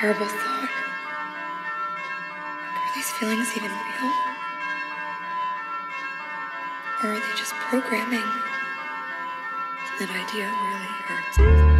terrible thought. Are these feelings even real? Or are they just programming? That idea really hurts.